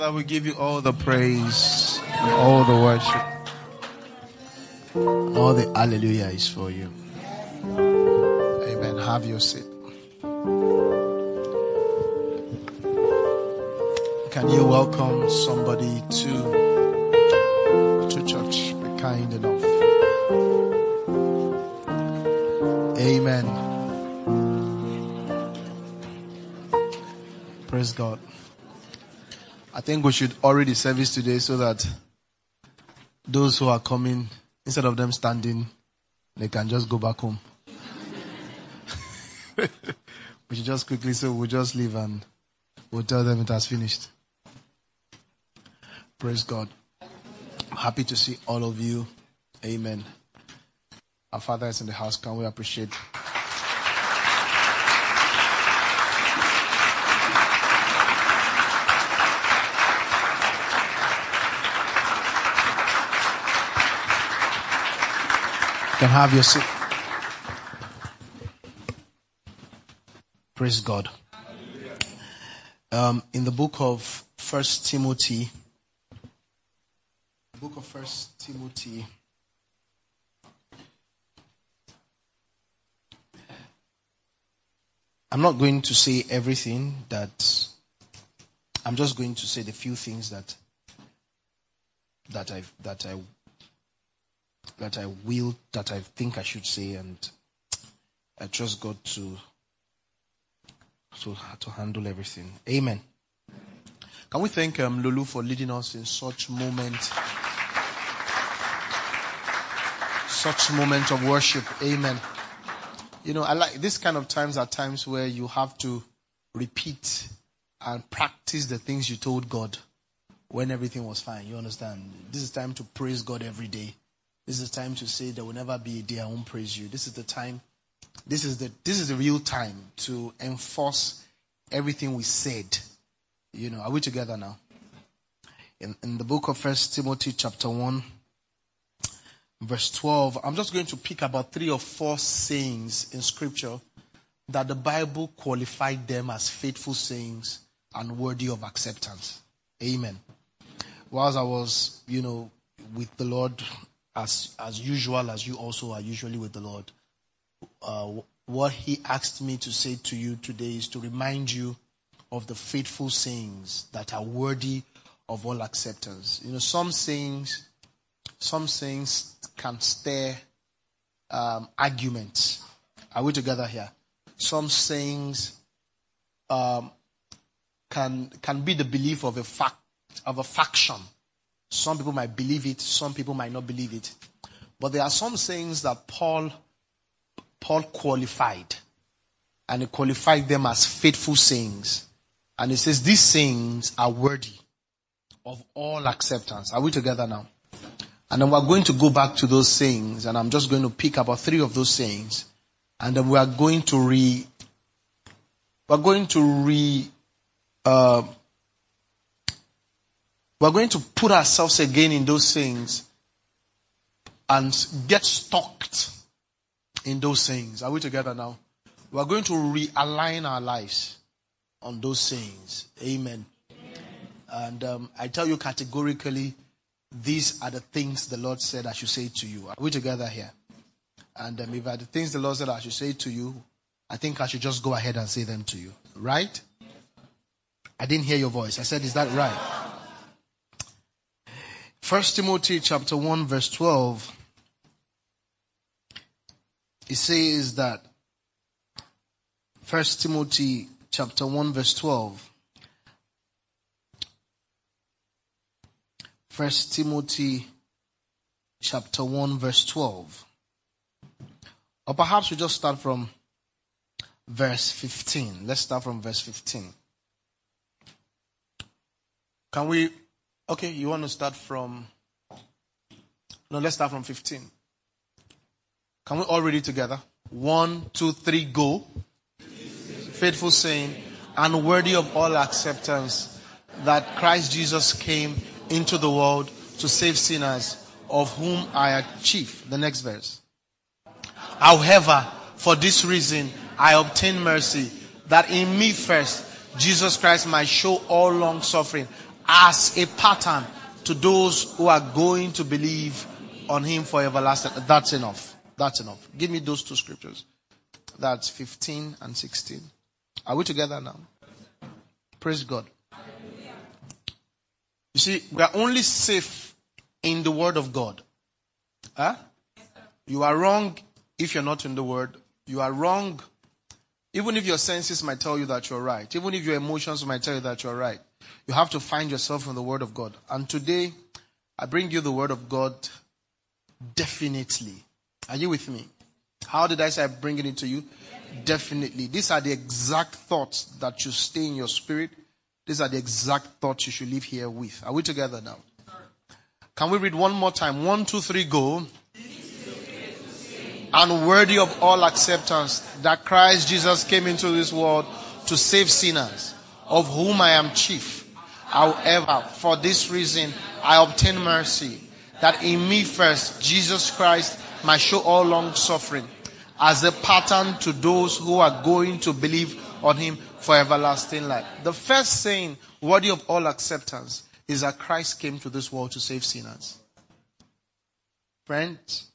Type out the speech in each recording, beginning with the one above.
Father, we give you all the praise and all the worship. All the hallelujah is for you. Amen. Have your seat. Can you welcome somebody to, to church? Be kind enough. Amen. Praise God. I think we should already service today so that those who are coming, instead of them standing, they can just go back home. we should just quickly say we'll just leave and we'll tell them it has finished. Praise God. Happy to see all of you. Amen. Our Father is in the house. Can we appreciate? Can have your seat. Praise God. Um, in the book of First Timothy, book of First Timothy, I'm not going to say everything that I'm just going to say the few things that that I that I that I will, that I think I should say, and I trust God to, to, to handle everything. Amen. Can we thank um, Lulu for leading us in such moment, such moment of worship? Amen. You know, I like this kind of times are times where you have to repeat and practice the things you told God when everything was fine. You understand? This is time to praise God every day. This is the time to say there will never be a day I won't praise you. This is the time. This is the this is the real time to enforce everything we said. You know, are we together now? In in the book of First Timothy chapter one, verse twelve, I'm just going to pick about three or four sayings in scripture that the Bible qualified them as faithful sayings and worthy of acceptance. Amen. Whilst I was, you know, with the Lord as as usual as you also are usually with the Lord. Uh, what He asked me to say to you today is to remind you of the faithful sayings that are worthy of all acceptance. You know, some sayings, some sayings can stir um, arguments. Are we together here? Some sayings um, can can be the belief of a fact of a faction some people might believe it, some people might not believe it. But there are some sayings that Paul Paul qualified. And he qualified them as faithful sayings. And he says these sayings are worthy of all acceptance. Are we together now? And then we're going to go back to those sayings, and I'm just going to pick about three of those sayings. And then we are going to re we're going to re uh, we're going to put ourselves again in those things and get stocked in those things. Are we together now? We're going to realign our lives on those things. Amen. Amen. And um, I tell you categorically, these are the things the Lord said I should say to you. Are we together here? And um, if are the things the Lord said I should say to you, I think I should just go ahead and say them to you. Right? I didn't hear your voice. I said, Is that right? First Timothy chapter 1 verse 12 it says that First Timothy chapter 1 verse 12 First Timothy chapter 1 verse 12 or perhaps we just start from verse 15 let's start from verse 15 can we Okay, you want to start from. No, let's start from 15. Can we all read it together? One, two, three, go. Faithful saying, and worthy of all acceptance, that Christ Jesus came into the world to save sinners, of whom I am chief. The next verse. However, for this reason, I obtain mercy, that in me first, Jesus Christ might show all long suffering as a pattern to those who are going to believe on him for everlasting. That's enough. That's enough. Give me those two scriptures. That's 15 and 16. Are we together now? Praise God. You see, we are only safe in the Word of God. Huh? You are wrong if you're not in the Word. You are wrong even if your senses might tell you that you're right. Even if your emotions might tell you that you're right. You have to find yourself in the Word of God. And today, I bring you the Word of God definitely. Are you with me? How did I say I'm bringing it to you? Definitely. These are the exact thoughts that you stay in your spirit. These are the exact thoughts you should live here with. Are we together now? Can we read one more time? One, two, three, go. And worthy of all acceptance that Christ Jesus came into this world to save sinners, of whom I am chief. However, for this reason, I obtain mercy, that in me first, Jesus Christ might show all long suffering as a pattern to those who are going to believe on him for everlasting life. The first saying, worthy of all acceptance, is that Christ came to this world to save sinners. Friends,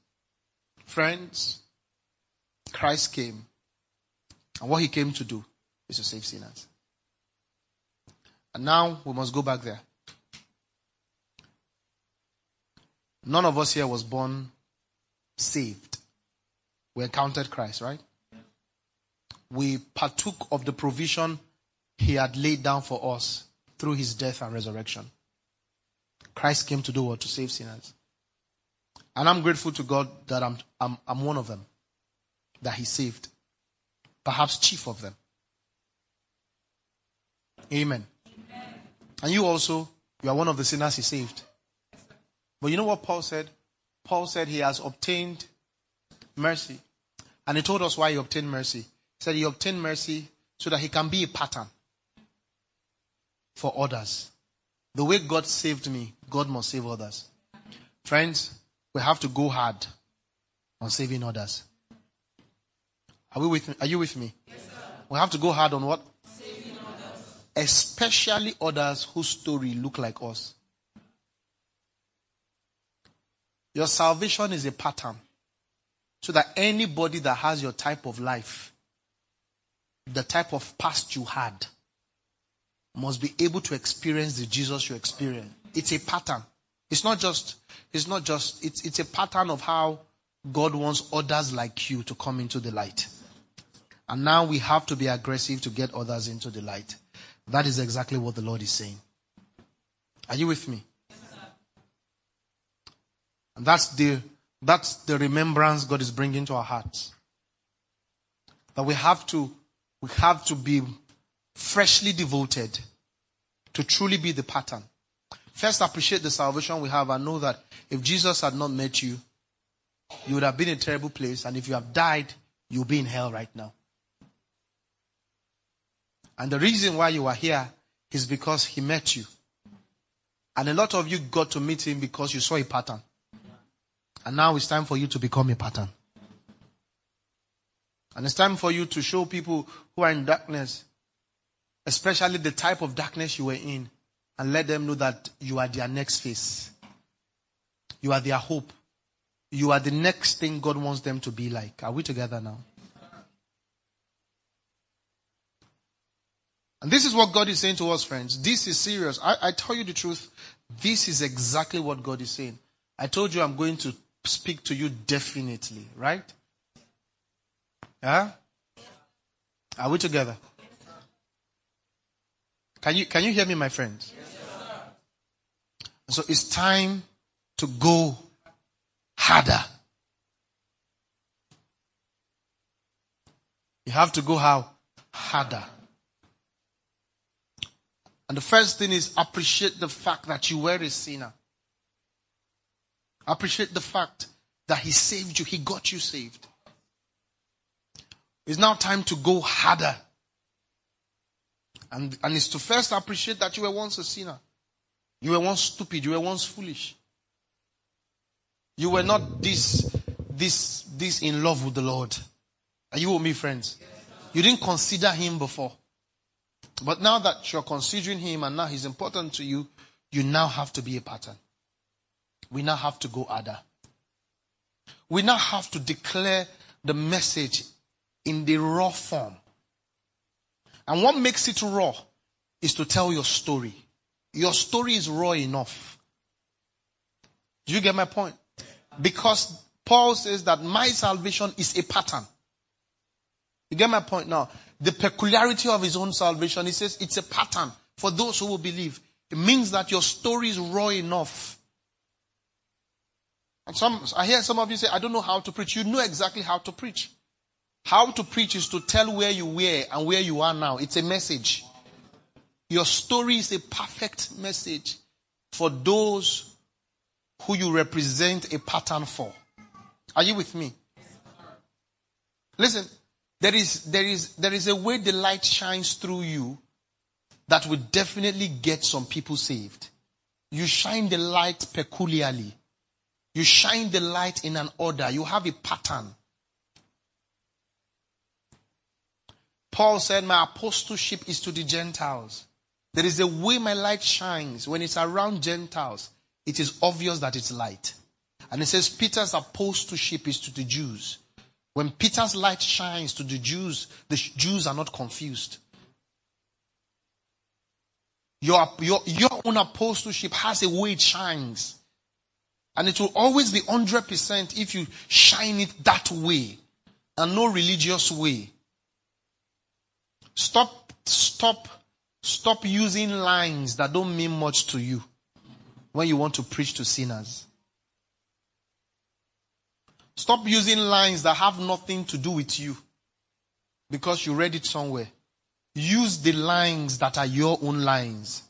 friends, Christ came, and what he came to do is to save sinners. And now we must go back there. None of us here was born saved we encountered Christ, right? We partook of the provision he had laid down for us through his death and resurrection. Christ came to do what? To save sinners. And I'm grateful to God that I'm, I'm, I'm one of them that he saved. Perhaps chief of them. Amen. And you also, you are one of the sinners he saved. But you know what Paul said? Paul said he has obtained mercy. And he told us why he obtained mercy. He said he obtained mercy so that he can be a pattern for others. The way God saved me, God must save others. Friends, we have to go hard on saving others. Are we with me? Are you with me? Yes, sir. we have to go hard on what? Especially others whose story look like us. Your salvation is a pattern. So that anybody that has your type of life, the type of past you had, must be able to experience the Jesus you experience. It's a pattern. It's not just, it's not just, it's, it's a pattern of how God wants others like you to come into the light. And now we have to be aggressive to get others into the light. That is exactly what the Lord is saying. Are you with me? And that's the that's the remembrance God is bringing to our hearts. That we have to, we have to be freshly devoted to truly be the pattern. First, appreciate the salvation we have and know that if Jesus had not met you, you would have been in a terrible place. And if you have died, you'll be in hell right now. And the reason why you are here is because he met you. And a lot of you got to meet him because you saw a pattern. And now it's time for you to become a pattern. And it's time for you to show people who are in darkness, especially the type of darkness you were in, and let them know that you are their next face. You are their hope. You are the next thing God wants them to be like. Are we together now? And this is what God is saying to us, friends. This is serious. I, I tell you the truth. This is exactly what God is saying. I told you I'm going to speak to you definitely, right? Huh? Are we together? Can you can you hear me, my friends? so it's time to go harder. You have to go how? Harder. And the first thing is appreciate the fact that you were a sinner. Appreciate the fact that He saved you, He got you saved. It's now time to go harder. And, and it's to first appreciate that you were once a sinner. You were once stupid. You were once foolish. You were not this, this, this in love with the Lord. Are you with me, friends? You didn't consider Him before. But now that you're considering him and now he's important to you, you now have to be a pattern. We now have to go other. We now have to declare the message in the raw form. And what makes it raw is to tell your story. Your story is raw enough. Do you get my point? Because Paul says that my salvation is a pattern. You get my point now? The peculiarity of his own salvation, he says it's a pattern for those who will believe. It means that your story is raw enough. And some, I hear some of you say, I don't know how to preach. You know exactly how to preach. How to preach is to tell where you were and where you are now. It's a message. Your story is a perfect message for those who you represent a pattern for. Are you with me? Listen, there is, there is, there is a way the light shines through you that will definitely get some people saved. You shine the light peculiarly. You shine the light in an order. You have a pattern. Paul said, My apostleship is to the Gentiles. There is a way my light shines. When it's around Gentiles, it is obvious that it's light. And it says Peter's apostleship is to the Jews. When Peter's light shines to the Jews, the Jews are not confused. Your, your, your own apostleship has a way it shines. And it will always be 100% if you shine it that way and no religious way. Stop, stop, stop using lines that don't mean much to you when you want to preach to sinners. Stop using lines that have nothing to do with you because you read it somewhere. Use the lines that are your own lines,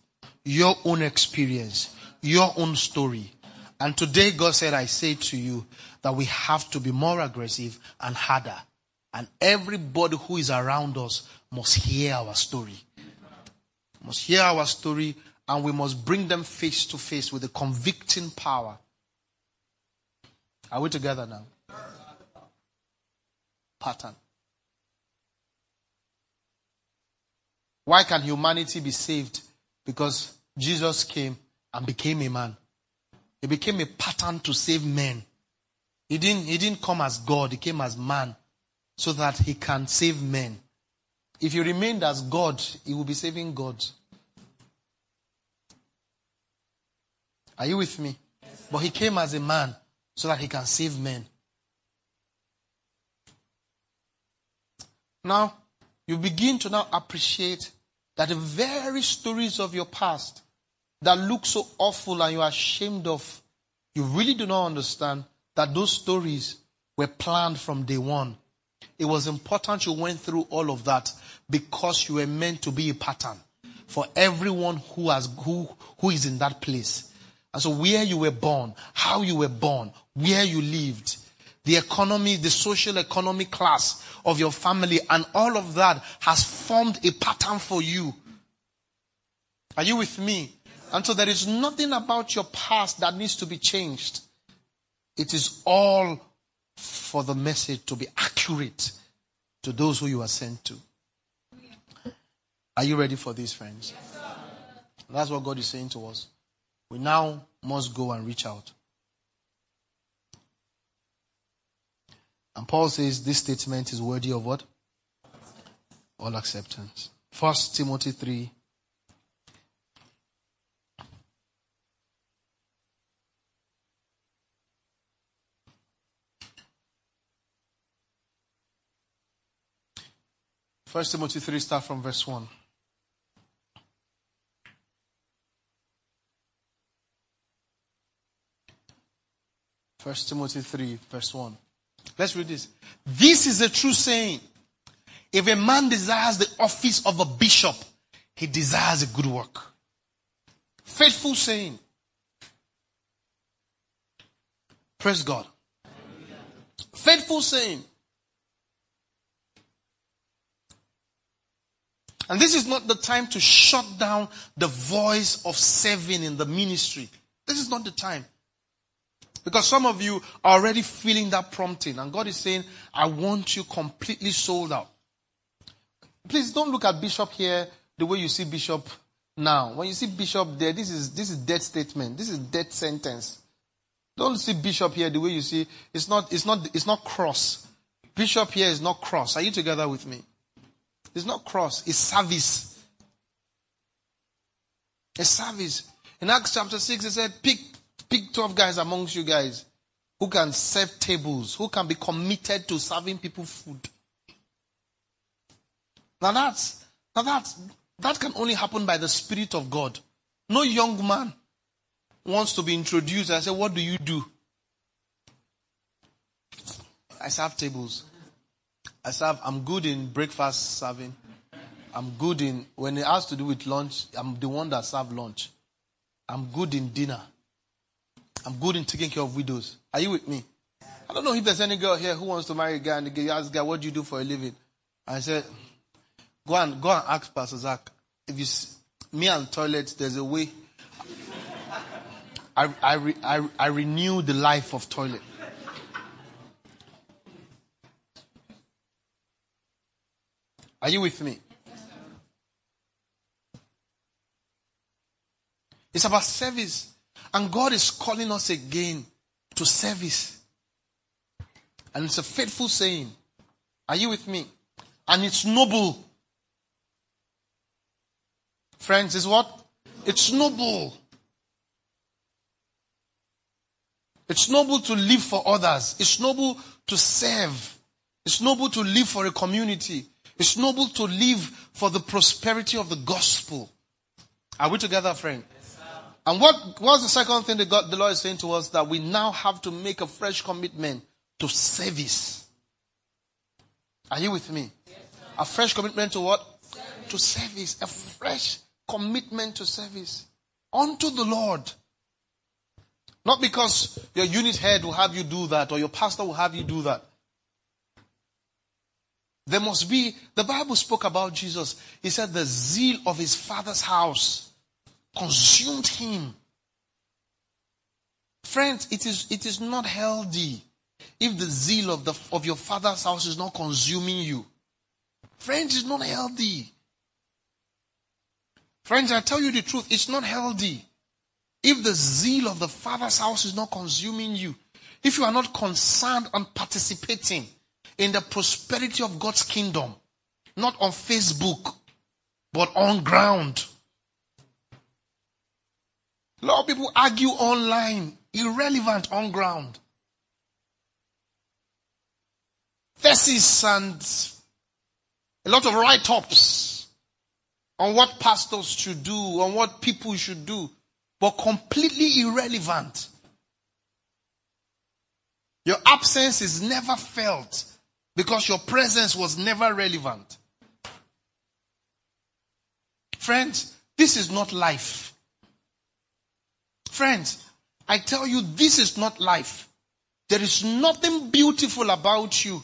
your own experience, your own story. And today God said, I say to you that we have to be more aggressive and harder. And everybody who is around us must hear our story. Must hear our story and we must bring them face to face with a convicting power. Are we together now? Pattern. Why can humanity be saved? Because Jesus came and became a man. He became a pattern to save men. He didn't, he didn't come as God, he came as man so that he can save men. If he remained as God, he will be saving God. Are you with me? But he came as a man so that he can save men. Now, you begin to now appreciate that the very stories of your past that look so awful and you are ashamed of, you really do not understand that those stories were planned from day one. It was important you went through all of that because you were meant to be a pattern for everyone who has who who is in that place. And so where you were born, how you were born, where you lived, the economy, the social economic class of your family, and all of that has formed a pattern for you. Are you with me? And so there is nothing about your past that needs to be changed. It is all for the message to be accurate to those who you are sent to. Are you ready for this, friends? Yes, That's what God is saying to us. We now must go and reach out. And Paul says this statement is worthy of what? All acceptance. First Timothy 3 First Timothy 3, start from verse 1. First Timothy 3, verse 1. Let's read this. This is a true saying. If a man desires the office of a bishop, he desires a good work. Faithful saying. Praise God. Faithful saying. And this is not the time to shut down the voice of serving in the ministry. This is not the time. Because some of you are already feeling that prompting, and God is saying, I want you completely sold out. Please don't look at Bishop here the way you see bishop now. When you see bishop there, this is this is death statement. This is death sentence. Don't see bishop here the way you see. It's not. It's not. It's not cross. Bishop here is not cross. Are you together with me? It's not cross. It's service. It's service. In Acts chapter six, it said, "Pick, pick twelve guys amongst you guys who can serve tables, who can be committed to serving people food." Now that's now that's that can only happen by the Spirit of God. No young man wants to be introduced. I say, What do you do? I serve tables. I serve, I'm good in breakfast serving. I'm good in, when it has to do with lunch, I'm the one that serve lunch. I'm good in dinner. I'm good in taking care of widows. Are you with me? I don't know if there's any girl here who wants to marry a guy and the guy guy, what do you do for a living? I said, go and, go and ask Pastor Zach. If you, see, me and toilets, there's a way I, I, I, I renew the life of toilet. Are you with me? It's about service. And God is calling us again to service. And it's a faithful saying. Are you with me? And it's noble. Friends, is what? It's noble. It's noble to live for others. It's noble to serve. It's noble to live for a community. It's noble to live for the prosperity of the gospel. Are we together, friend? And what was the second thing that God, the Lord is saying to us? That we now have to make a fresh commitment to service. Are you with me? Yes, a fresh commitment to what? Service. To service. A fresh commitment to service. Unto the Lord. Not because your unit head will have you do that or your pastor will have you do that. There must be, the Bible spoke about Jesus. He said the zeal of his father's house consumed him. Friends, it is, it is not healthy if the zeal of, the, of your father's house is not consuming you. Friends, it's not healthy. Friends, I tell you the truth, it's not healthy. If the zeal of the Father's house is not consuming you, if you are not concerned and participating in the prosperity of God's kingdom, not on Facebook, but on ground. A lot of people argue online, irrelevant on ground. Theses and a lot of write ups on what pastors should do, on what people should do but completely irrelevant. Your absence is never felt because your presence was never relevant. Friends, this is not life. Friends, I tell you, this is not life. There is nothing beautiful about you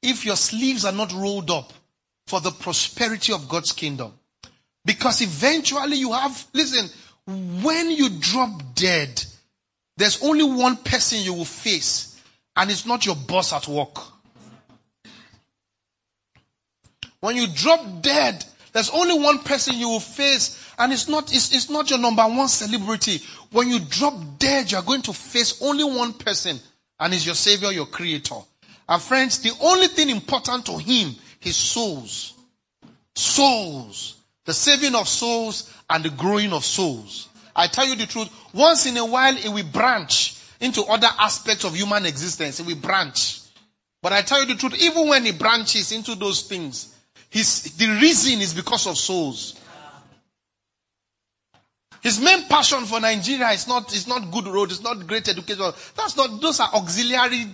if your sleeves are not rolled up for the prosperity of God's kingdom. Because eventually you have, listen, when you drop dead, there's only one person you will face, and it's not your boss at work. When you drop dead, there's only one person you will face, and it's not, it's, it's not your number one celebrity. When you drop dead, you're going to face only one person, and it's your Savior, your Creator. And friends, the only thing important to Him is souls. Souls. The saving of souls and the growing of souls. I tell you the truth, once in a while it will branch into other aspects of human existence. It will branch. But I tell you the truth, even when it branches into those things, his, the reason is because of souls. His main passion for Nigeria is not, is not good road, it's not great education. That's not, those are auxiliary.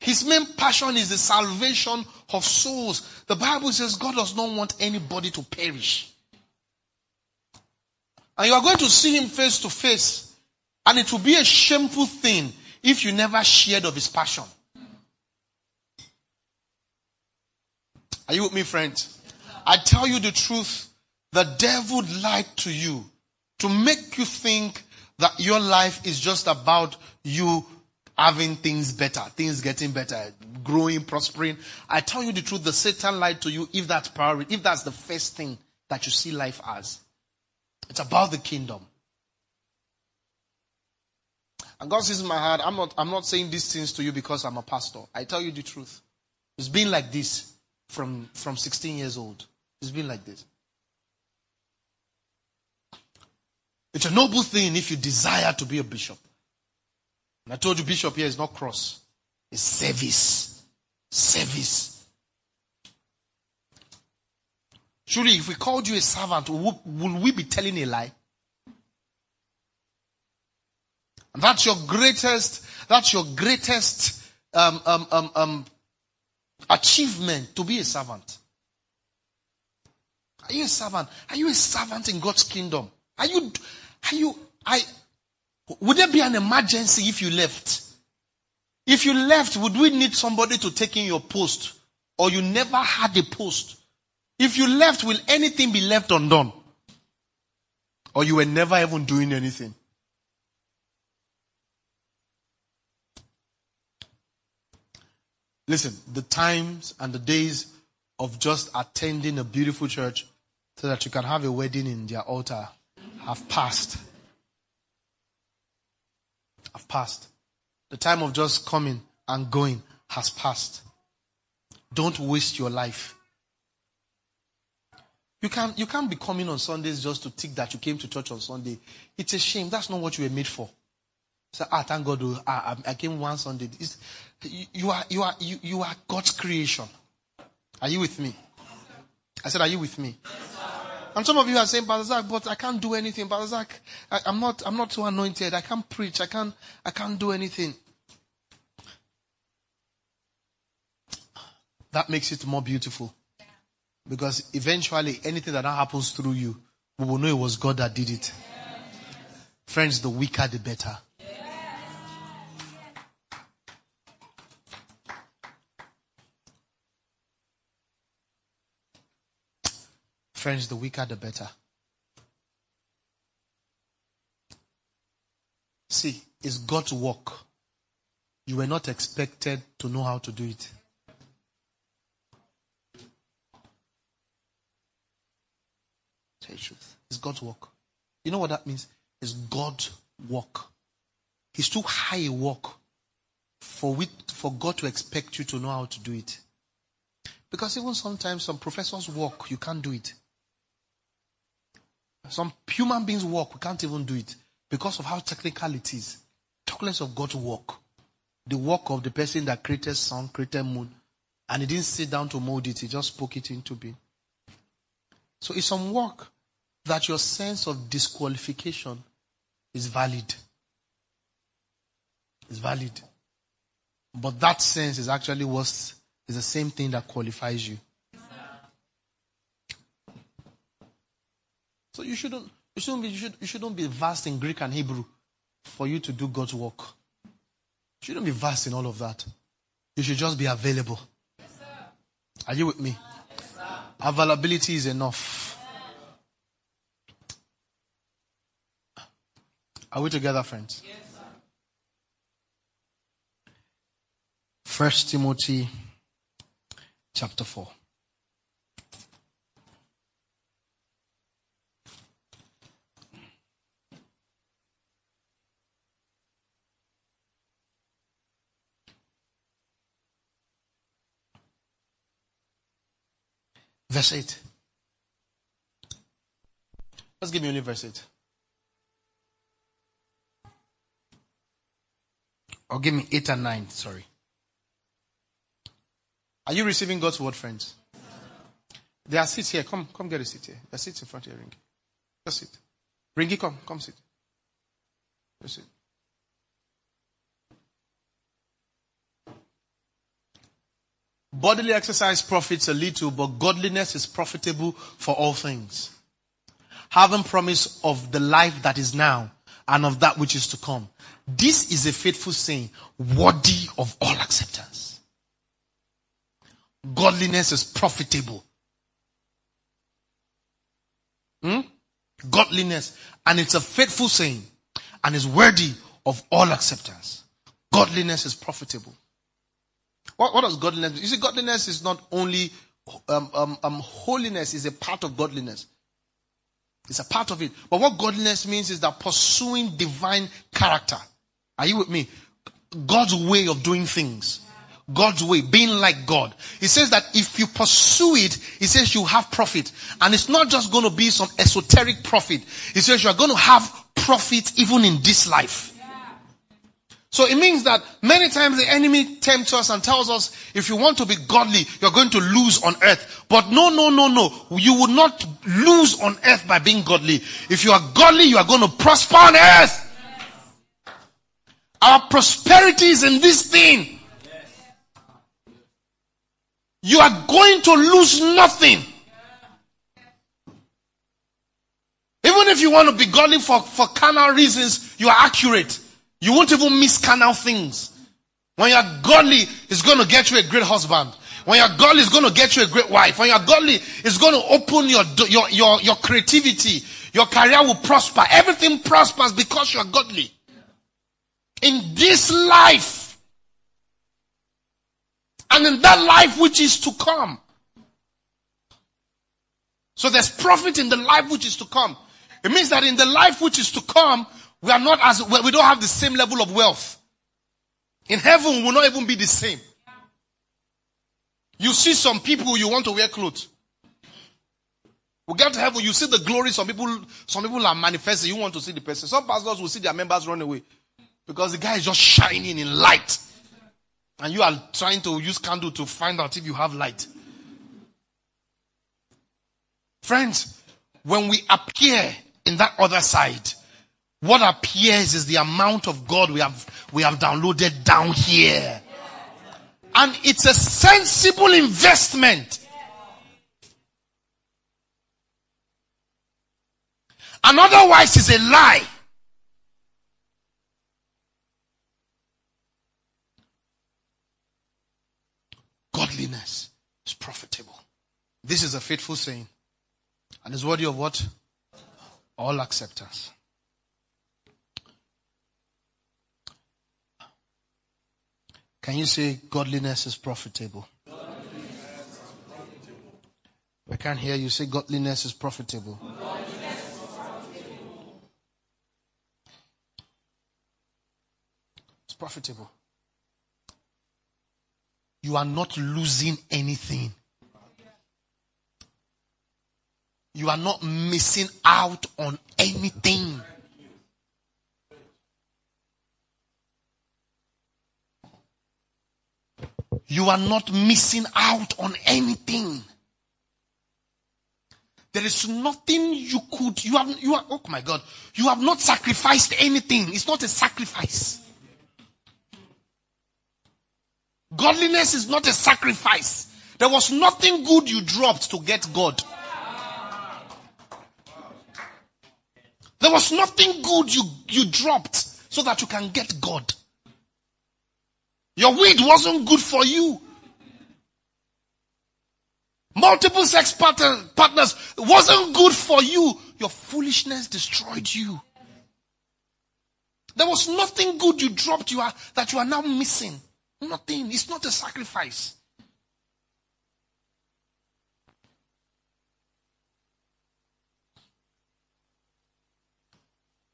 His main passion is the salvation of souls. The Bible says God does not want anybody to perish. And you are going to see him face to face. And it will be a shameful thing if you never shared of his passion. Are you with me, friends? I tell you the truth. The devil lied to you to make you think that your life is just about you having things better, things getting better, growing, prospering. I tell you the truth, the Satan lied to you if that's priority, if that's the first thing that you see life as. It's about the kingdom. And God says in my heart, I'm not, I'm not saying these things to you because I'm a pastor. I tell you the truth. It's been like this from, from 16 years old. It's been like this. It's a noble thing if you desire to be a bishop. And I told you, bishop here is not cross, it's service. Service. Surely, if we called you a servant, would we be telling a lie? And that's your greatest, that's your greatest um, um, um, um, achievement to be a servant. Are you a servant? Are you a servant in God's kingdom? Are you, are you, I, would there be an emergency if you left? If you left, would we need somebody to take in your post? Or you never had a post? If you left, will anything be left undone? Or you were never even doing anything? Listen, the times and the days of just attending a beautiful church so that you can have a wedding in their altar have passed. I've passed. The time of just coming and going has passed. Don't waste your life. You can't, you can't be coming on Sundays just to tick that you came to church on Sunday. It's a shame. That's not what you were made for. Say, ah, thank God, oh, ah, I came one Sunday. You are, you are, you, you are God's creation. Are you with me? I said, are you with me? And some of you are saying, Pastor Zach, but I can't do anything. Pastor Zach, I, am not, I'm not so anointed. I can't preach. I can't, I can't do anything. That makes it more beautiful. Because eventually, anything that happens through you, we will know it was God that did it. Friends, the weaker the better. Friends, the weaker the better. See, it's God's work. You were not expected to know how to do it. Tell you truth. It's God's work. You know what that means? It's God's work. It's too high a work for, we, for God to expect you to know how to do it. Because even sometimes some professors work, you can't do it. Some human beings work, we can't even do it because of how technical it is. Talk less of God's work. The work of the person that created sun, created moon, and he didn't sit down to mold it, he just spoke it into being. So it's some work that your sense of disqualification is valid. It's valid. But that sense is actually what is the same thing that qualifies you. So you shouldn't, you shouldn't be, you, should, you shouldn't be vast in Greek and Hebrew for you to do God's work. You shouldn't be vast in all of that. You should just be available. Yes, Are you with me? Yes, Availability is enough. Are we together, friends? First Timothy chapter 4. Verse 8. Let's give me only verse 8. Or give me 8 and 9, sorry. Are you receiving God's word, friends? There are seats here. Come, come get a seat here. There are seats in front here, Ringy. Just sit. Ringy, come, come sit. Just sit. Bodily exercise profits a little, but godliness is profitable for all things. Having promise of the life that is now and of that which is to come. This is a faithful saying, worthy of all acceptance. Godliness is profitable. Hmm? Godliness, and it's a faithful saying, and is worthy of all acceptance. godliness is profitable. What, what does godliness mean? You see, godliness is not only um, um, um, holiness is a part of godliness. It's a part of it. But what godliness means is that pursuing divine character. Are you with me? God's way of doing things. God's way, being like God. He says that if you pursue it, he says you have profit. And it's not just going to be some esoteric profit. He says you are going to have profit even in this life. So it means that many times the enemy tempts us and tells us, if you want to be godly, you're going to lose on earth. But no, no, no, no. You will not lose on earth by being godly. If you are godly, you are going to prosper on earth. Our prosperity is in this thing. You are going to lose nothing. Even if you want to be godly for, for carnal reasons, you are accurate. You won't even miss carnal things. When you're godly, it's going to get you a great husband. When you're godly, it's going to get you a great wife. When you're godly, it's going to open your, your, your, your creativity. Your career will prosper. Everything prospers because you're godly. In this life. And in that life which is to come. So there's profit in the life which is to come. It means that in the life which is to come, we are not as, we don't have the same level of wealth. In heaven, we will not even be the same. You see some people, you want to wear clothes. We get to heaven, you see the glory. Some people, some people are manifesting. You want to see the person. Some pastors will see their members run away because the guy is just shining in light, and you are trying to use candle to find out if you have light. Friends, when we appear in that other side, what appears is the amount of God we have, we have downloaded down here. And it's a sensible investment. And otherwise is a lie. Godliness is profitable. This is a faithful saying. And is worthy of what? All acceptance. Can you say godliness is profitable? I can't hear you say godliness is profitable. It's profitable. You are not losing anything. You are not missing out on anything. You are not missing out on anything. There is nothing you could, you have, you are, oh my God, you have not sacrificed anything. It's not a sacrifice. Godliness is not a sacrifice. There was nothing good you dropped to get God. There was nothing good you, you dropped so that you can get God. Your weed wasn't good for you. Multiple sex pattern, partners wasn't good for you. Your foolishness destroyed you. There was nothing good you dropped you are, that you are now missing. Nothing. It's not a sacrifice.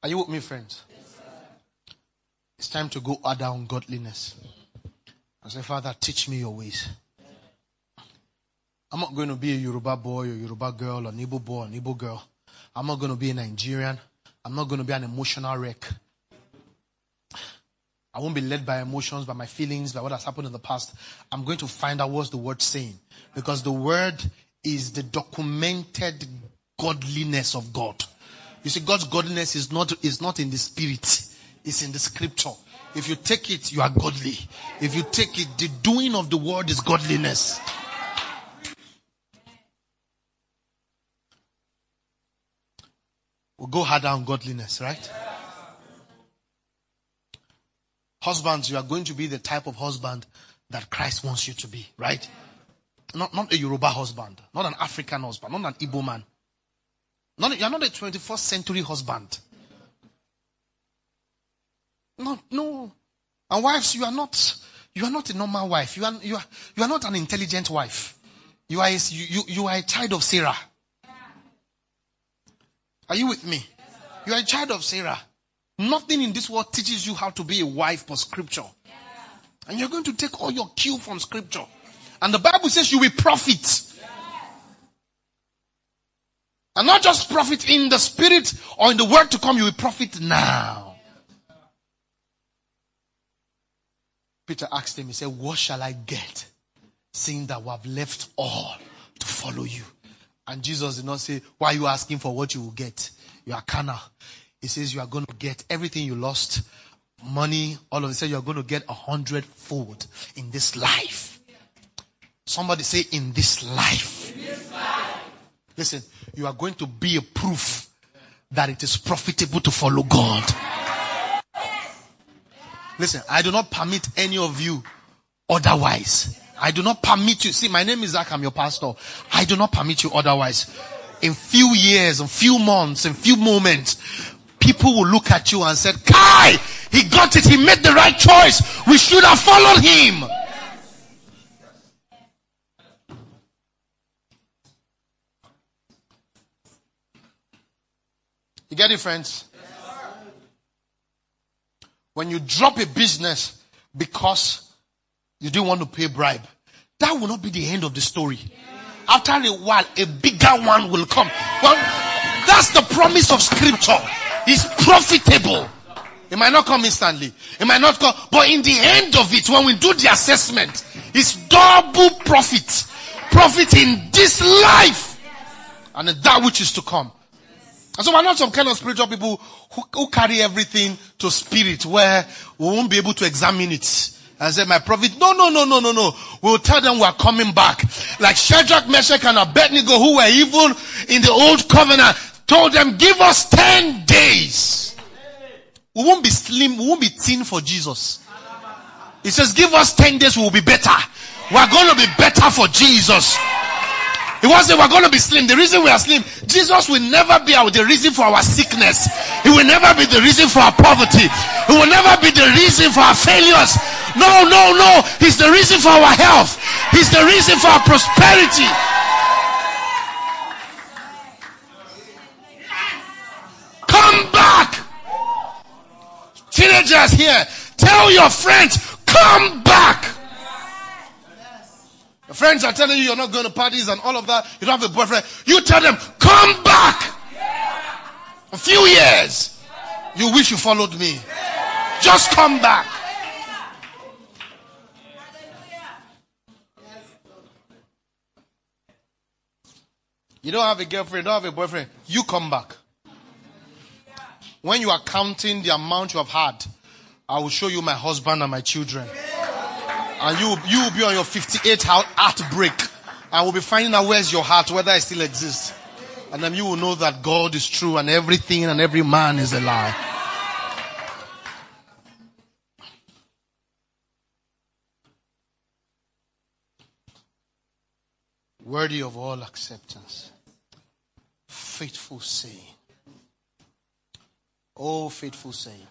Are you with me, friends? Yes, it's time to go down godliness. I say, Father, teach me your ways. I'm not going to be a Yoruba boy or Yoruba girl or Igbo boy or Igbo girl. I'm not going to be a Nigerian. I'm not going to be an emotional wreck. I won't be led by emotions, by my feelings, by what has happened in the past. I'm going to find out what's the word saying. Because the word is the documented godliness of God. You see, God's godliness is not, is not in the spirit. It's in the scripture. If you take it, you are godly. If you take it, the doing of the word is godliness. We'll go harder on godliness, right? Husbands, you are going to be the type of husband that Christ wants you to be, right? Not, not a Yoruba husband, not an African husband, not an Igbo man. Not, you're not a 21st century husband. No, no. And wives, you are not, you are not a normal wife. You are, you are, you are not an intelligent wife. You are, a, you, you, you are a child of Sarah. Are you with me? You are a child of Sarah. Nothing in this world teaches you how to be a wife for scripture. And you're going to take all your cue from scripture. And the Bible says you will profit. And not just profit in the spirit or in the word to come, you will profit now. Peter asked him, he said, What shall I get? Seeing that we have left all to follow you. And Jesus did not say, Why are you asking for what you will get? You are carnal. He says you are going to get everything you lost, money, all of it. Said you are going to get a hundredfold in this life. Somebody say, In this life. In this life. Listen, you are going to be a proof that it is profitable to follow God. Listen, I do not permit any of you otherwise. I do not permit you. See, my name is Zach. I'm your pastor. I do not permit you otherwise. In few years, in few months, in few moments, people will look at you and say, Kai, he got it. He made the right choice. We should have followed him. You get it, friends? When you drop a business because you didn't want to pay bribe, that will not be the end of the story. After a while, a bigger one will come. Well, that's the promise of scripture. It's profitable. It might not come instantly. It might not come, but in the end of it, when we do the assessment, it's double profit. Profit in this life and that which is to come. And so we're not some kind of spiritual people who, who carry everything to spirit where we won't be able to examine it and say, my prophet, no, no, no, no, no, no. We'll tell them we're coming back. Like Shadrach, Meshach, and Abednego, who were even in the old covenant, told them, give us 10 days. We won't be slim, we won't be thin for Jesus. He says, give us 10 days, we will be better. We're going to be better for Jesus. He was saying we're going to be slim. The reason we are slim, Jesus will never be our, the reason for our sickness. He will never be the reason for our poverty. He will never be the reason for our failures. No, no, no. He's the reason for our health. He's the reason for our prosperity. Come back. Teenagers here, tell your friends, come back. Friends are telling you you're not going to parties and all of that. You don't have a boyfriend. You tell them, come back. A few years. You wish you followed me. Just come back. You don't have a girlfriend, don't have a boyfriend. You come back. When you are counting the amount you have had, I will show you my husband and my children. And you, you will be on your 58 heartbreak. I will be finding out where's your heart, whether it still exists. And then you will know that God is true and everything and every man is a lie. Worthy of all acceptance. Faithful saying. Oh, faithful saying.